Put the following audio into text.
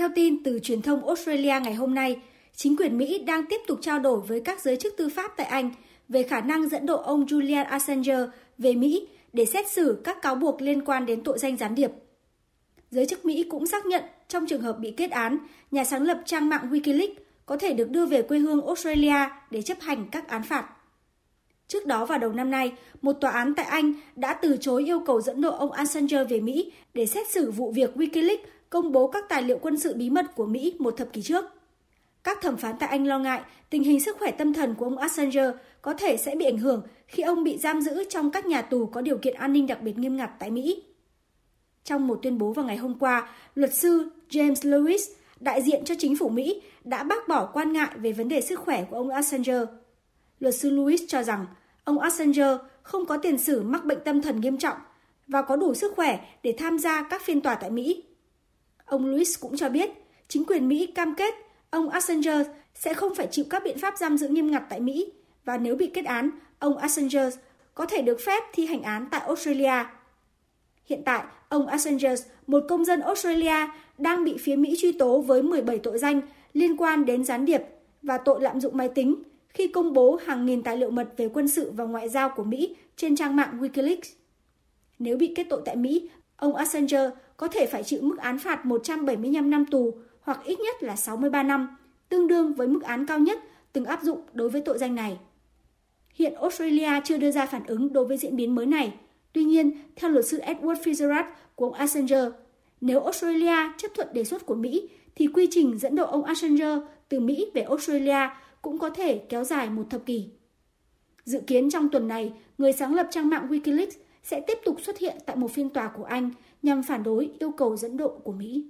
Theo tin từ truyền thông Australia ngày hôm nay, chính quyền Mỹ đang tiếp tục trao đổi với các giới chức tư pháp tại Anh về khả năng dẫn độ ông Julian Assange về Mỹ để xét xử các cáo buộc liên quan đến tội danh gián điệp. Giới chức Mỹ cũng xác nhận trong trường hợp bị kết án, nhà sáng lập trang mạng Wikileaks có thể được đưa về quê hương Australia để chấp hành các án phạt. Trước đó vào đầu năm nay, một tòa án tại Anh đã từ chối yêu cầu dẫn độ ông Assange về Mỹ để xét xử vụ việc Wikileaks công bố các tài liệu quân sự bí mật của Mỹ một thập kỷ trước. Các thẩm phán tại Anh lo ngại tình hình sức khỏe tâm thần của ông Assange có thể sẽ bị ảnh hưởng khi ông bị giam giữ trong các nhà tù có điều kiện an ninh đặc biệt nghiêm ngặt tại Mỹ. Trong một tuyên bố vào ngày hôm qua, luật sư James Lewis, đại diện cho chính phủ Mỹ, đã bác bỏ quan ngại về vấn đề sức khỏe của ông Assange. Luật sư Lewis cho rằng ông Assange không có tiền sử mắc bệnh tâm thần nghiêm trọng và có đủ sức khỏe để tham gia các phiên tòa tại Mỹ. Ông Lewis cũng cho biết chính quyền Mỹ cam kết ông Assange sẽ không phải chịu các biện pháp giam giữ nghiêm ngặt tại Mỹ và nếu bị kết án, ông Assange có thể được phép thi hành án tại Australia. Hiện tại, ông Assange, một công dân Australia, đang bị phía Mỹ truy tố với 17 tội danh liên quan đến gián điệp và tội lạm dụng máy tính khi công bố hàng nghìn tài liệu mật về quân sự và ngoại giao của Mỹ trên trang mạng Wikileaks. Nếu bị kết tội tại Mỹ, ông Assange có thể phải chịu mức án phạt 175 năm tù hoặc ít nhất là 63 năm, tương đương với mức án cao nhất từng áp dụng đối với tội danh này. Hiện Australia chưa đưa ra phản ứng đối với diễn biến mới này. Tuy nhiên, theo luật sư Edward Fitzgerald của ông Assange, nếu Australia chấp thuận đề xuất của Mỹ, thì quy trình dẫn độ ông Assange từ Mỹ về Australia cũng có thể kéo dài một thập kỷ. Dự kiến trong tuần này, người sáng lập trang mạng Wikileaks sẽ tiếp tục xuất hiện tại một phiên tòa của Anh nhằm phản đối yêu cầu dẫn độ của Mỹ.